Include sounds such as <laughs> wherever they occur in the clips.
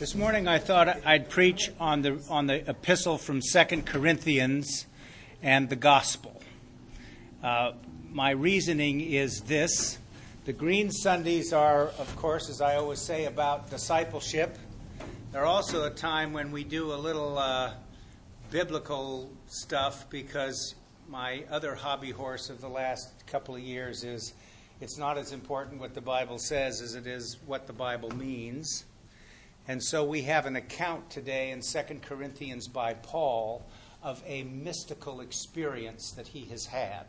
This morning I thought I'd preach on the, on the epistle from Second Corinthians and the gospel. Uh, my reasoning is this the Green Sundays are, of course, as I always say, about discipleship. They're also a time when we do a little uh, biblical stuff because my other hobby horse of the last couple of years is it's not as important what the Bible says as it is what the Bible means. And so we have an account today in 2 Corinthians by Paul of a mystical experience that he has had.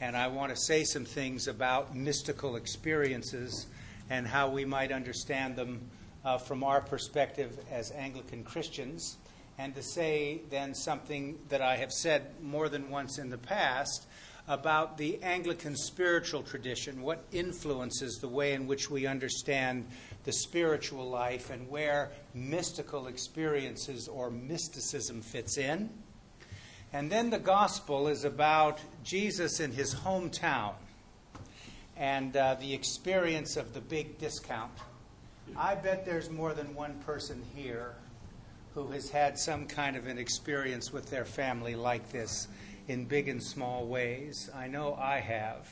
And I want to say some things about mystical experiences and how we might understand them uh, from our perspective as Anglican Christians. And to say then something that I have said more than once in the past about the Anglican spiritual tradition, what influences the way in which we understand the spiritual life and where mystical experiences or mysticism fits in. And then the gospel is about Jesus in his hometown and uh, the experience of the big discount. I bet there's more than one person here who has had some kind of an experience with their family like this in big and small ways. I know I have.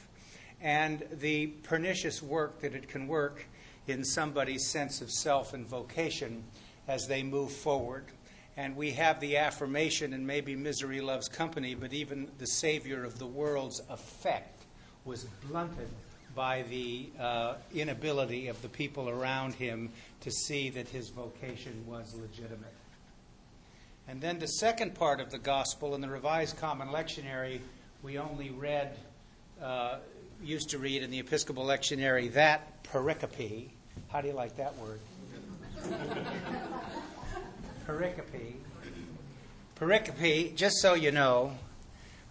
And the pernicious work that it can work in somebody's sense of self and vocation as they move forward. And we have the affirmation, and maybe misery loves company, but even the Savior of the world's effect was blunted by the uh, inability of the people around him to see that his vocation was legitimate. And then the second part of the gospel in the Revised Common Lectionary, we only read, uh, used to read in the Episcopal Lectionary, that pericope, how do you like that word? <laughs> pericope. Pericope, just so you know,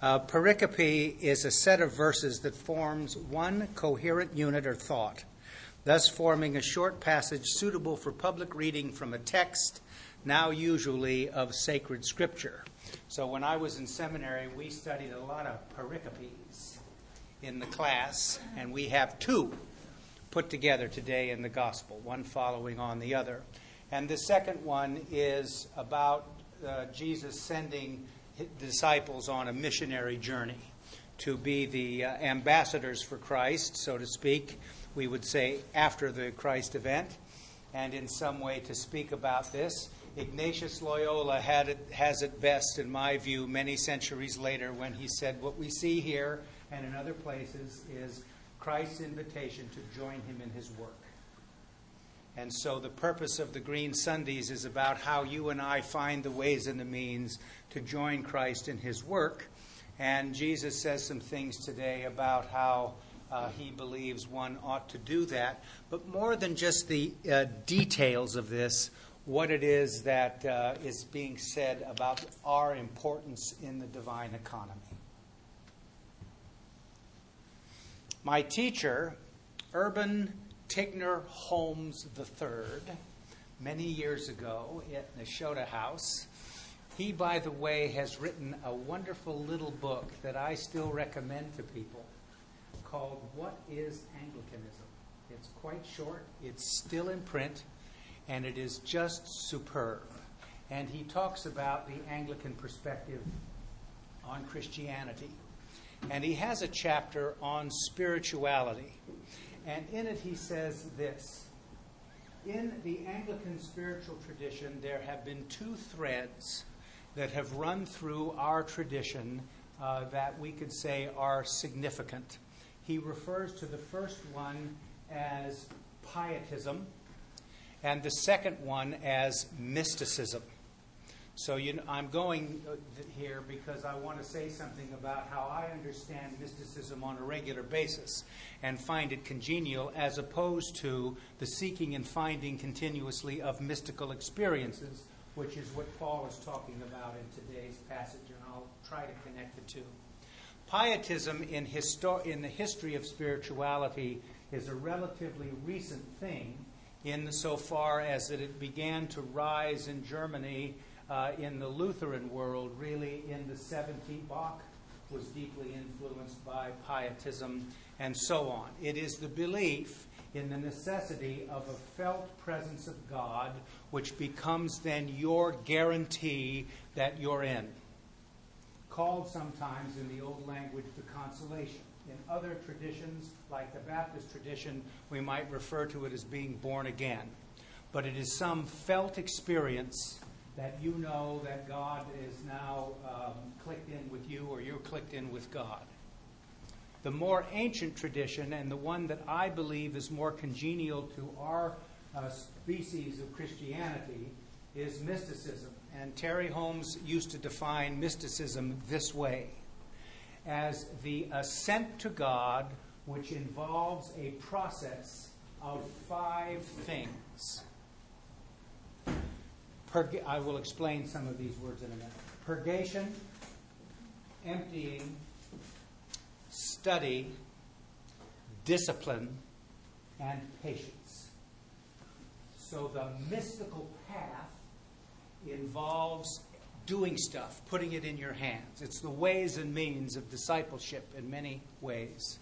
uh, pericope is a set of verses that forms one coherent unit or thought, thus forming a short passage suitable for public reading from a text, now usually of sacred scripture. So when I was in seminary, we studied a lot of pericopes in the class, and we have two put together today in the gospel, one following on the other. And the second one is about uh, Jesus sending disciples on a missionary journey to be the uh, ambassadors for Christ, so to speak, we would say after the Christ event, and in some way to speak about this. Ignatius Loyola it, has it best, in my view, many centuries later when he said, What we see here and in other places is Christ's invitation to join him in his work. And so the purpose of the Green Sundays is about how you and I find the ways and the means to join Christ in his work. And Jesus says some things today about how uh, he believes one ought to do that. But more than just the uh, details of this, what it is that uh, is being said about our importance in the divine economy. My teacher, Urban Tigner Holmes III, many years ago at Nashotah House, he, by the way, has written a wonderful little book that I still recommend to people called What is Anglicanism? It's quite short, it's still in print, and it is just superb. And he talks about the Anglican perspective on Christianity. And he has a chapter on spirituality. And in it, he says this In the Anglican spiritual tradition, there have been two threads that have run through our tradition uh, that we could say are significant. He refers to the first one as pietism, and the second one as mysticism. So you know, I'm going uh, here because I want to say something about how I understand mysticism on a regular basis and find it congenial as opposed to the seeking and finding continuously of mystical experiences, which is what Paul is talking about in today's passage, and I'll try to connect the two. Pietism in, histo- in the history of spirituality is a relatively recent thing in so far as that it began to rise in Germany uh, in the Lutheran world, really in the 70s. Bach was deeply influenced by Pietism and so on. It is the belief in the necessity of a felt presence of God, which becomes then your guarantee that you're in. Called sometimes in the old language the consolation. In other traditions, like the Baptist tradition, we might refer to it as being born again. But it is some felt experience that you know that God is now um, clicked in with you or you're clicked in with God. The more ancient tradition, and the one that I believe is more congenial to our uh, species of Christianity, is mysticism. And Terry Holmes used to define mysticism this way as the ascent to God, which involves a process of five things. Purg- I will explain some of these words in a minute. Purgation, emptying, study, discipline, and patience. So the mystical path involves doing stuff, putting it in your hands. It's the ways and means of discipleship in many ways.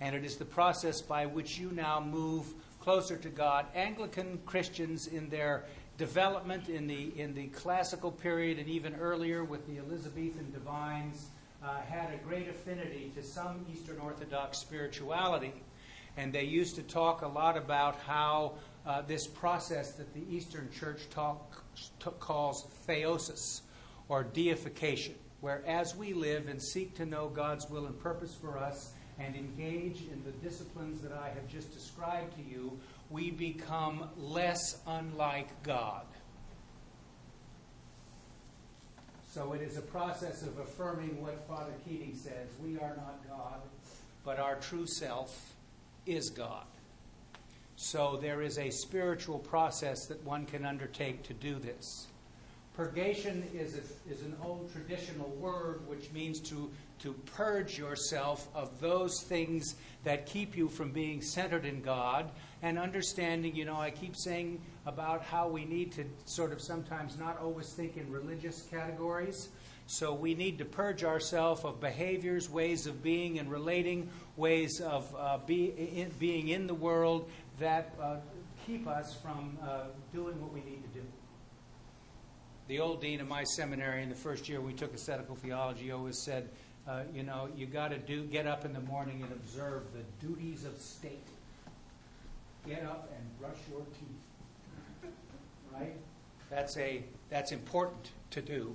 And it is the process by which you now move closer to God. Anglican Christians, in their development in the, in the classical period and even earlier with the Elizabethan divines, uh, had a great affinity to some Eastern Orthodox spirituality. And they used to talk a lot about how uh, this process that the Eastern Church talk, t- calls theosis, or deification, where as we live and seek to know God's will and purpose for us and engage in the disciplines that I have just described to you, we become less unlike God. So it is a process of affirming what Father Keating says we are not God, but our true self is God. So there is a spiritual process that one can undertake to do this. Purgation is, a, is an old traditional word which means to, to purge yourself of those things that keep you from being centered in God and understanding, you know, I keep saying about how we need to sort of sometimes not always think in religious categories. So we need to purge ourselves of behaviors, ways of being and relating, ways of uh, be, in, being in the world that uh, keep us from uh, doing what we need to do. The old dean of my seminary in the first year we took ascetical theology always said, uh, you know, you got to do get up in the morning and observe the duties of state get up and brush your teeth. Right? That's a that's important to do.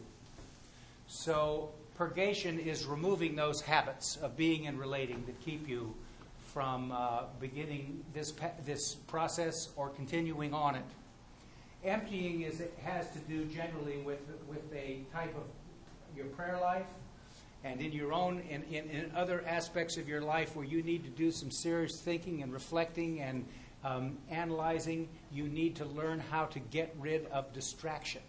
So purgation is removing those habits of being and relating that keep you from uh, beginning this this process or continuing on it. Emptying is it has to do generally with with a type of your prayer life and in your own in, in, in other aspects of your life where you need to do some serious thinking and reflecting and um, analyzing, you need to learn how to get rid of distraction.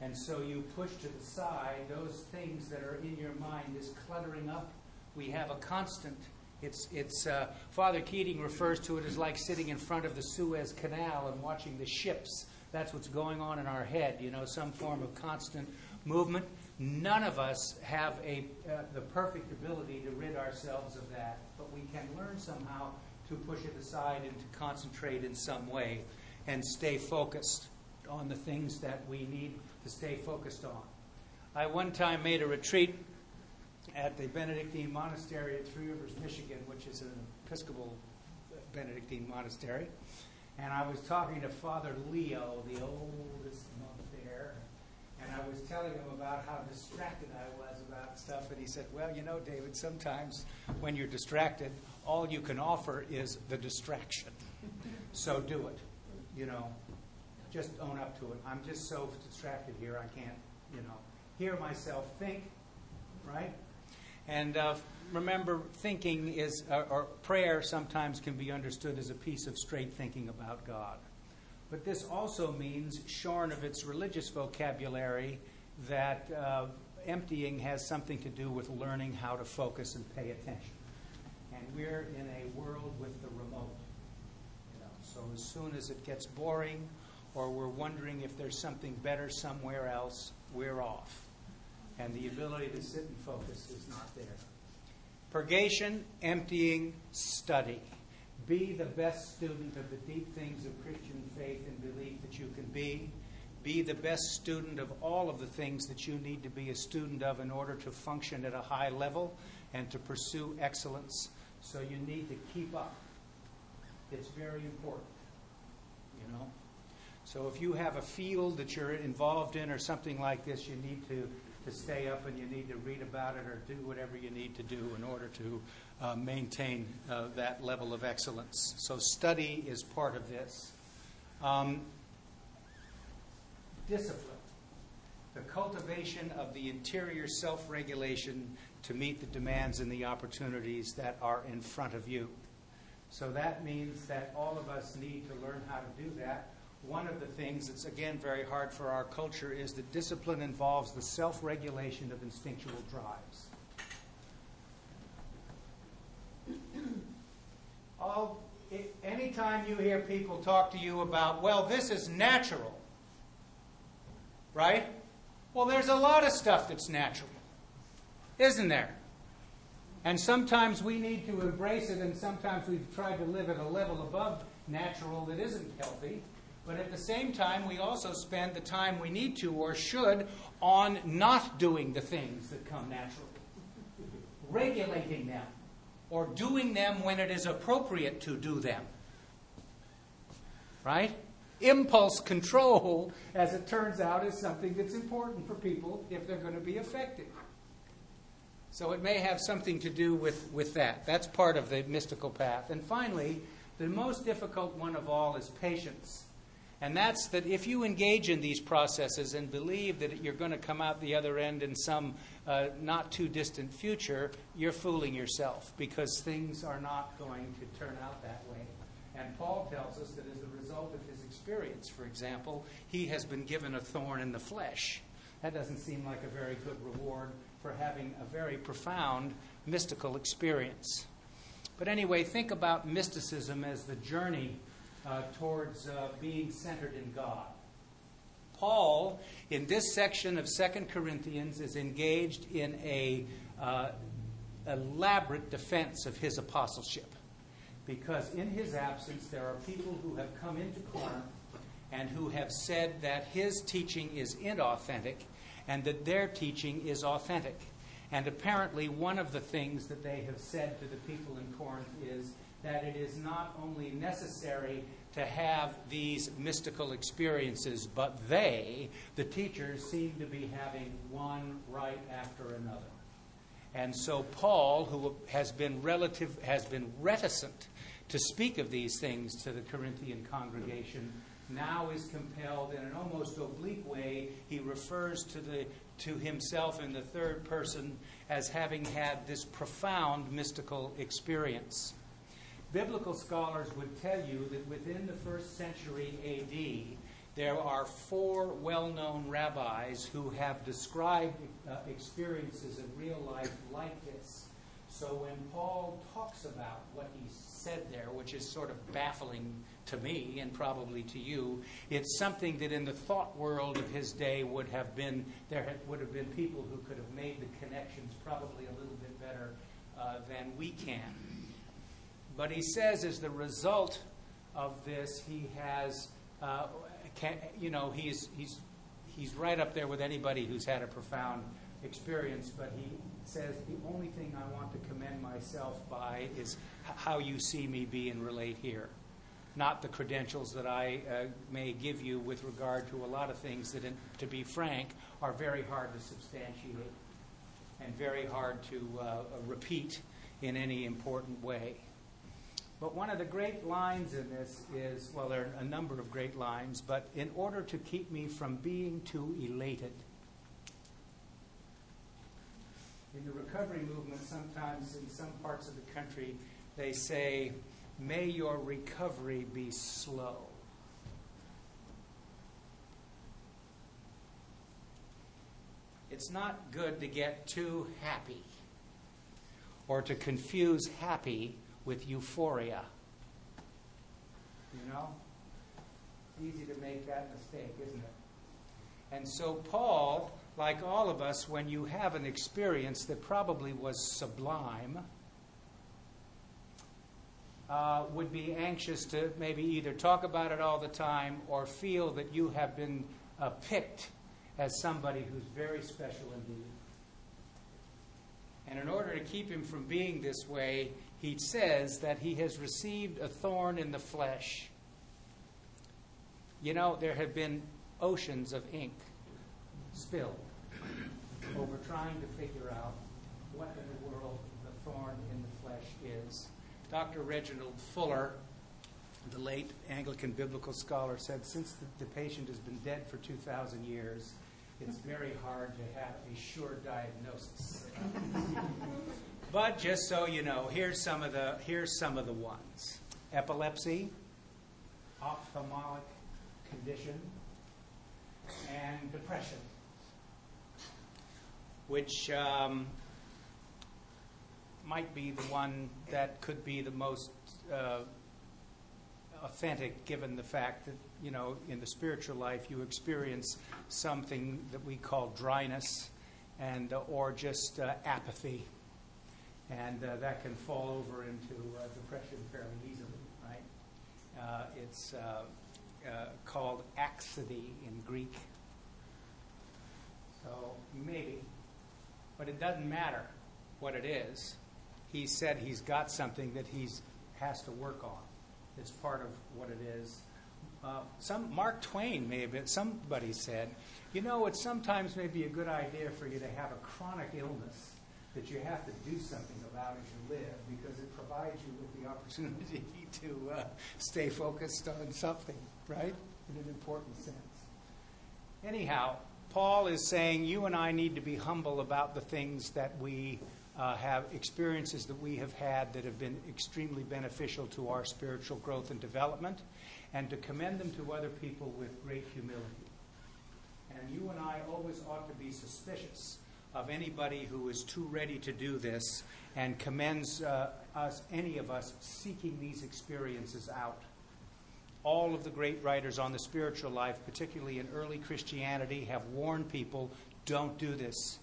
And so you push to the side those things that are in your mind, this cluttering up. We have a constant. It's, it's uh, Father Keating refers to it as like sitting in front of the Suez Canal and watching the ships. That's what's going on in our head, you know, some form of constant movement. None of us have a, uh, the perfect ability to rid ourselves of that, but we can learn somehow to push it aside and to concentrate in some way and stay focused on the things that we need to stay focused on. I one time made a retreat at the Benedictine Monastery at Three Rivers, Michigan, which is an Episcopal Benedictine monastery. And I was talking to Father Leo, the oldest monk there, and I was telling him about how distracted I was about stuff. And he said, Well, you know, David, sometimes when you're distracted, all you can offer is the distraction. So do it. You know, just own up to it. I'm just so distracted here, I can't, you know, hear myself think, right? And uh, remember, thinking is, uh, or prayer sometimes can be understood as a piece of straight thinking about God. But this also means, shorn of its religious vocabulary, that uh, emptying has something to do with learning how to focus and pay attention and we're in a world with the remote. You know, so as soon as it gets boring, or we're wondering if there's something better somewhere else, we're off, and the ability to sit and focus is not there. Purgation, emptying, study. Be the best student of the deep things of Christian faith and belief that you can be. Be the best student of all of the things that you need to be a student of in order to function at a high level and to pursue excellence. So you need to keep up. It's very important. You know? So if you have a field that you're involved in or something like this, you need to, to stay up and you need to read about it or do whatever you need to do in order to uh, maintain uh, that level of excellence. So study is part of this. Um, discipline. The cultivation of the interior self regulation to meet the demands and the opportunities that are in front of you. So that means that all of us need to learn how to do that. One of the things that's, again, very hard for our culture is that discipline involves the self regulation of instinctual drives. <clears throat> All, it, anytime you hear people talk to you about, well, this is natural, right? Well, there's a lot of stuff that's natural, isn't there? And sometimes we need to embrace it, and sometimes we've tried to live at a level above natural that isn't healthy. But at the same time, we also spend the time we need to or should on not doing the things that come naturally, regulating them, or doing them when it is appropriate to do them. Right? Impulse control, as it turns out, is something that's important for people if they're going to be effective. So it may have something to do with, with that. That's part of the mystical path. And finally, the most difficult one of all is patience. And that's that if you engage in these processes and believe that you're going to come out the other end in some uh, not too distant future, you're fooling yourself because things are not going to turn out that way. And Paul tells us that as a result of his experience, for example, he has been given a thorn in the flesh. That doesn't seem like a very good reward for having a very profound mystical experience. But anyway, think about mysticism as the journey uh, towards uh, being centered in God. Paul, in this section of Second Corinthians, is engaged in a uh, elaborate defense of his apostleship. Because in his absence, there are people who have come into Corinth and who have said that his teaching is inauthentic and that their teaching is authentic. And apparently, one of the things that they have said to the people in Corinth is that it is not only necessary to have these mystical experiences, but they, the teachers, seem to be having one right after another. And so Paul, who has been relative, has been reticent to speak of these things to the Corinthian congregation, now is compelled in an almost oblique way. He refers to the to himself in the third person as having had this profound mystical experience. Biblical scholars would tell you that within the first century AD, there are four well known rabbis who have described uh, experiences in real life like this. So when Paul talks about what he said there, which is sort of baffling to me and probably to you, it's something that in the thought world of his day would have been, there would have been people who could have made the connections probably a little bit better uh, than we can. But he says, as the result of this, he has, uh, can, you know, he's, he's, he's right up there with anybody who's had a profound experience, but he says, the only thing I want to commend myself by is how you see me be and relate here. Not the credentials that I uh, may give you with regard to a lot of things that, in, to be frank, are very hard to substantiate and very hard to uh, repeat in any important way. But one of the great lines in this is well, there are a number of great lines, but in order to keep me from being too elated. In the recovery movement, sometimes in some parts of the country, they say, May your recovery be slow. It's not good to get too happy or to confuse happy with euphoria. You know? It's easy to make that mistake, isn't it? And so, Paul, like all of us, when you have an experience that probably was sublime, uh, would be anxious to maybe either talk about it all the time or feel that you have been uh, picked as somebody who's very special indeed. And in order to keep him from being this way, he says that he has received a thorn in the flesh. You know, there have been oceans of ink spilled over trying to figure out what in the world the thorn in the flesh is. Dr. Reginald Fuller, the late Anglican biblical scholar, said since the, the patient has been dead for 2,000 years, it's very hard to have a sure diagnosis. <laughs> but just so you know, here's some of the here's some of the ones: epilepsy, ophthalmic condition, and depression, which um, might be the one that could be the most uh, authentic given the fact that, you know, in the spiritual life you experience something that we call dryness and uh, or just uh, apathy. And uh, that can fall over into uh, depression fairly easily, right? Uh, it's uh, called accidie in Greek. So maybe. But it doesn't matter what it is. He said he's got something that he has to work on. It's part of what it is. Uh, some Mark Twain may have been. Somebody said, you know, it sometimes may be a good idea for you to have a chronic illness that you have to do something about as you live because it provides you with the opportunity <laughs> to uh, stay focused on something, right? In an important sense. Anyhow, Paul is saying you and I need to be humble about the things that we uh, have experiences that we have had that have been extremely beneficial to our spiritual growth and development, and to commend them to other people with great humility. And you and I always ought to be suspicious of anybody who is too ready to do this and commends uh, us, any of us, seeking these experiences out. All of the great writers on the spiritual life, particularly in early Christianity, have warned people don't do this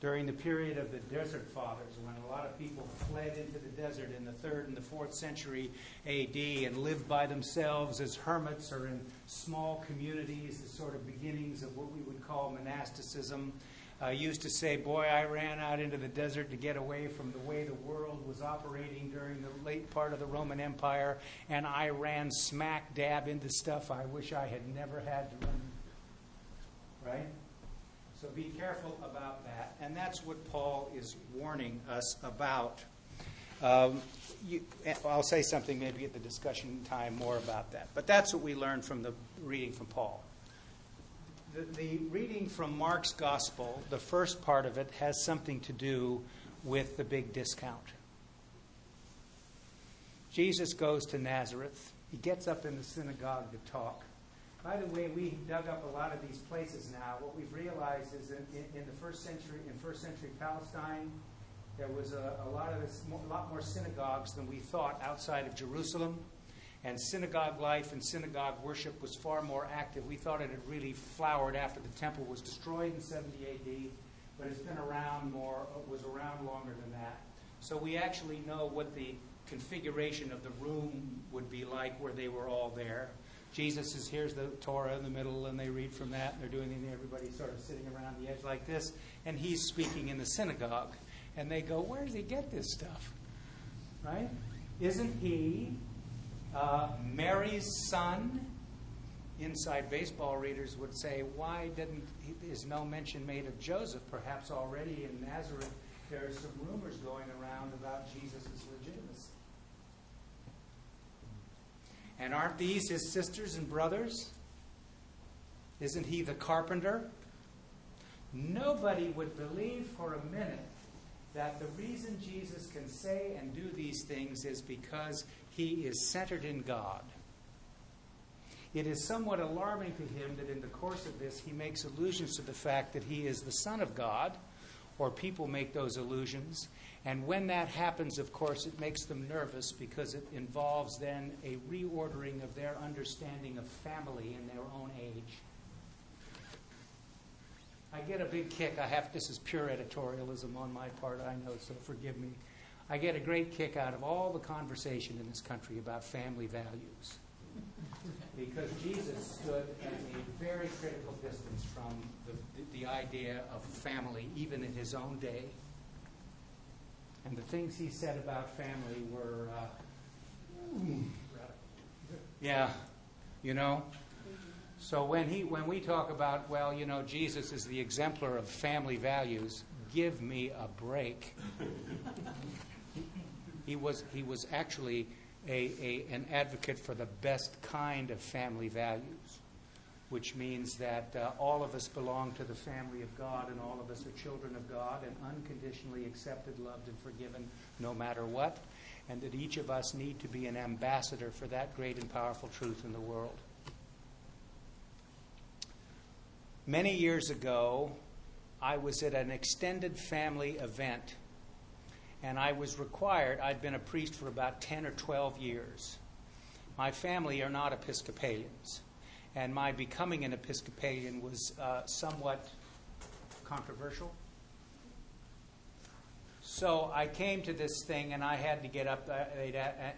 during the period of the Desert Fathers, when a lot of people fled into the desert in the third and the fourth century AD and lived by themselves as hermits or in small communities, the sort of beginnings of what we would call monasticism. Uh, used to say, Boy, I ran out into the desert to get away from the way the world was operating during the late part of the Roman Empire, and I ran smack dab into stuff I wish I had never had to run. Right? So be careful about that. And that's what Paul is warning us about. Um, you, I'll say something maybe at the discussion time more about that. But that's what we learned from the reading from Paul. The, the reading from Mark's gospel, the first part of it, has something to do with the big discount. Jesus goes to Nazareth. He gets up in the synagogue to talk. By the way, we dug up a lot of these places now. What we've realized is that in, in the first century, in first century Palestine, there was a, a lot of this, a lot more synagogues than we thought outside of Jerusalem, and synagogue life and synagogue worship was far more active. We thought it had really flowered after the temple was destroyed in 70 A.D., but it's been around more, was around longer than that. So we actually know what the configuration of the room would be like where they were all there. Jesus is here's the Torah in the middle, and they read from that, and they're doing it. And everybody's sort of sitting around the edge like this, and he's speaking in the synagogue, and they go, "Where does he get this stuff?" Right? Isn't he uh, Mary's son? Inside baseball readers would say, "Why didn't is no mention made of Joseph? Perhaps already in Nazareth there are some rumors going around about Jesus' And aren't these his sisters and brothers? Isn't he the carpenter? Nobody would believe for a minute that the reason Jesus can say and do these things is because he is centered in God. It is somewhat alarming to him that in the course of this he makes allusions to the fact that he is the Son of God, or people make those illusions. and when that happens, of course, it makes them nervous because it involves then a reordering of their understanding of family in their own age. I get a big kick. I have this is pure editorialism on my part, I know, so forgive me. I get a great kick out of all the conversation in this country about family values. Because Jesus stood at a very critical distance from the, the idea of family, even in his own day. And the things he said about family were, uh, yeah, you know. So when he when we talk about well, you know, Jesus is the exemplar of family values, give me a break. he was he was actually a, a, an advocate for the best kind of family values, which means that uh, all of us belong to the family of God and all of us are children of God and unconditionally accepted, loved, and forgiven no matter what, and that each of us need to be an ambassador for that great and powerful truth in the world. Many years ago, I was at an extended family event, and I was required, I'd been a priest for about 10 or 12 years. My family are not Episcopalians, and my becoming an Episcopalian was uh, somewhat controversial. So I came to this thing, and I had to get up, uh,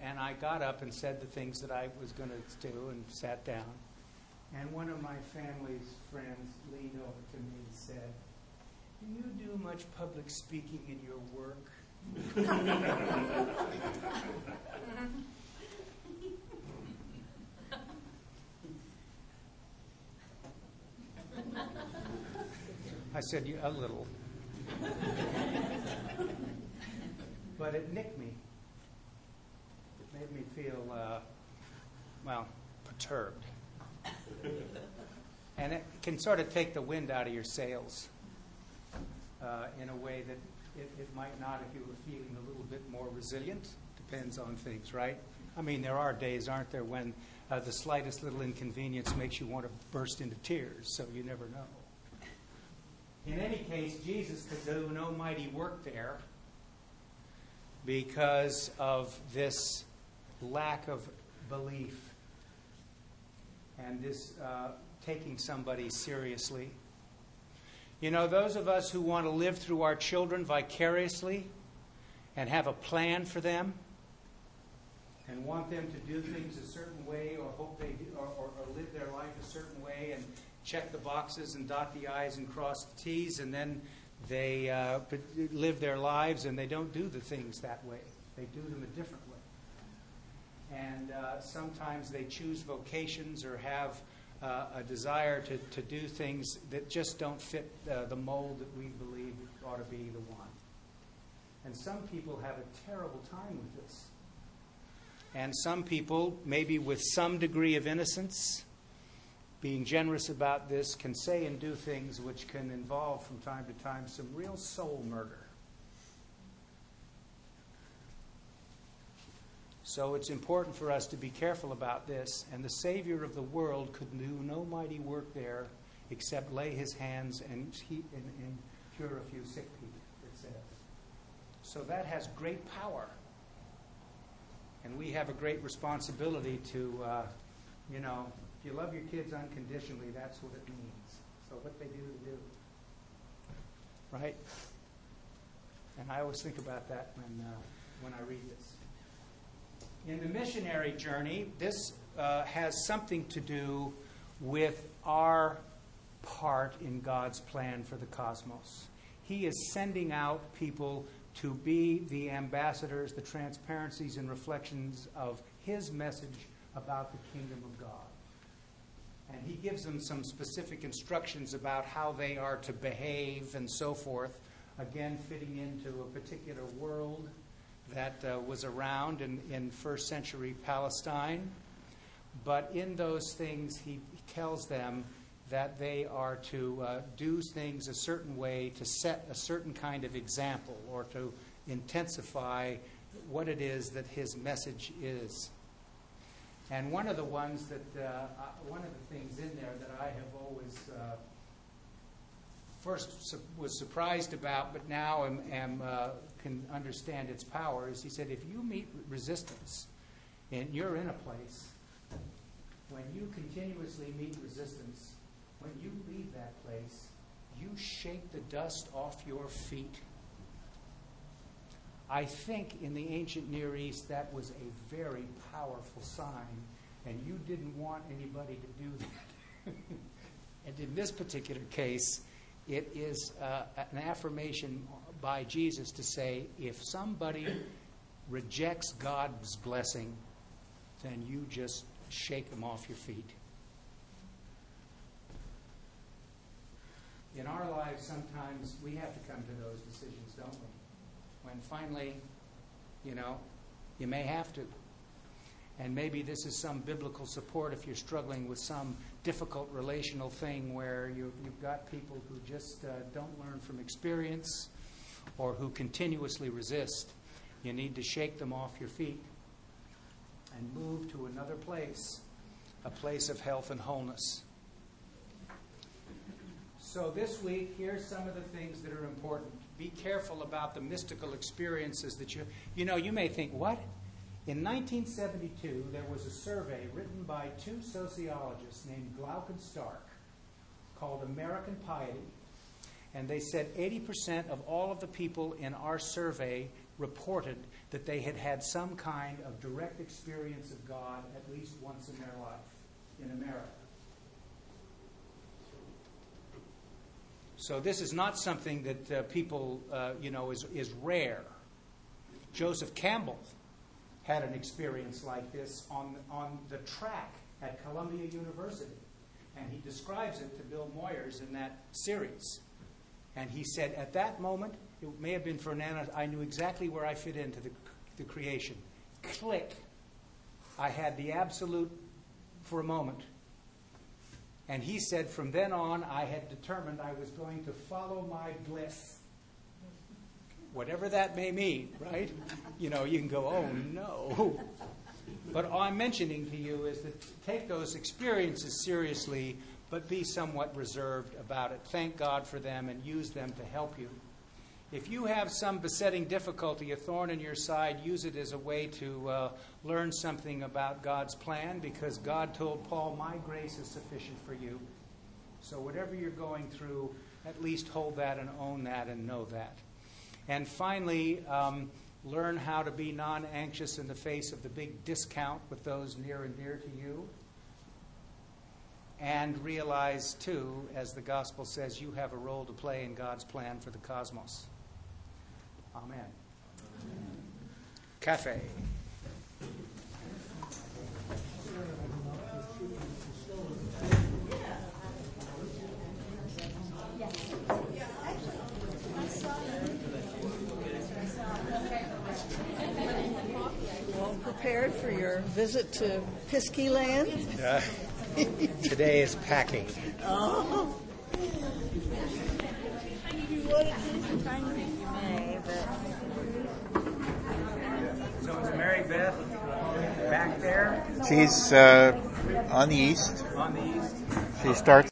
and I got up and said the things that I was going to do, and sat down. And one of my family's friends leaned over to me and said, Do you do much public speaking in your work? I said, A little. but it nicked me. It made me feel, uh, well, perturbed and it can sort of take the wind out of your sails uh, in a way that it, it, might not if you were feeling a little bit more resilient. Depends on things, right? I mean, there are days, aren't there, when uh, the slightest little inconvenience makes you want to burst into tears, so you never know. In any case, Jesus could do no mighty work there because of this lack of belief and this uh, taking somebody seriously. You know, those of us who want to live through our children vicariously and have a plan for them and want them to do things a certain way or hope they do, or, or, or live their life a certain way and check the boxes and dot the I's and cross the T's and then they uh, live their lives and they don't do the things that way. They do them a different way and uh, sometimes they choose vocations or have uh, a desire to, to do things that just don't fit uh, the mold that we believe ought to be the one. And some people have a terrible time with this. And some people, maybe with some degree of innocence, being generous about this, can say and do things which can involve from time to time some real soul murder. So it's important for us to be careful about this. And the Savior of the world could do no mighty work there except lay his hands and, he, and, and cure a few sick people, it says. So that has great power. And we have a great responsibility to, uh, you know, if you love your kids unconditionally, that's what it means. So what they do, they do. Right? And I always think about that when, uh, when I read this. In the missionary journey, this uh, has something to do with our part in God's plan for the cosmos. He is sending out people to be the ambassadors, the transparencies and reflections of His message about the kingdom of God. And He gives them some specific instructions about how they are to behave and so forth, again, fitting into a particular world that uh, was around in, in first century Palestine. But in those things, he tells them that they are to uh, do things a certain way to set a certain kind of example or to intensify what it is that his message is. And one of the ones that, uh, one of the things in there that I have always uh, first su- was surprised about, but now am, am uh, can understand its power is he said, if you meet resistance and you're in a place, when you continuously meet resistance, when you leave that place, you shake the dust off your feet. I think in the ancient Near East that was a very powerful sign, and you didn't want anybody to do that. <laughs> and in this particular case, it is uh, an affirmation by Jesus to say if somebody rejects God's blessing, then you just shake them off your feet. In our lives, sometimes we have to come to those decisions, don't we? When finally, you know, you may have to. And maybe this is some biblical support if you're struggling with some difficult relational thing where you, have got people who just uh, don't learn from experience or who continuously resist. You need to shake them off your feet and move to another place, a place of health and wholeness. So, this week, here's some of the things that are important. Be careful about the mystical experiences that you. You know, you may think, what? In 1972, there was a survey written by two sociologists named Glock and Stark called American Piety. And they said 80% of all of the people in our survey reported that they had had some kind of direct experience of God at least once in their life in America. So this is not something that uh, people, uh, you know, is, is rare. Joseph Campbell had an experience like this on, on the track at Columbia University. And he describes it to Bill Moyers in that series. And he said, at that moment, it may have been for Nana, I knew exactly where I fit into the, the creation. Click. I had the absolute for a moment. And he said, from then on, I had determined I was going to follow my bliss. Whatever that may mean, right? You know, you can go, oh no. But all I'm mentioning to you is that take those experiences seriously, but be somewhat reserved about it. Thank God for them and use them to help you. If you have some besetting difficulty, a thorn in your side, use it as a way to uh, learn something about God's plan because God told Paul, My grace is sufficient for you. So, whatever you're going through, at least hold that and own that and know that. And finally, um, learn how to be non anxious in the face of the big discount with those near and dear to you. And realize, too, as the gospel says, you have a role to play in God's plan for the cosmos. Amen. Amen. Cafe. Well prepared for your visit to Piskey Land? Uh, today is packing. Oh. You wanted to so it's Mary Beth back there? She's uh, on the east. On the east. She starts.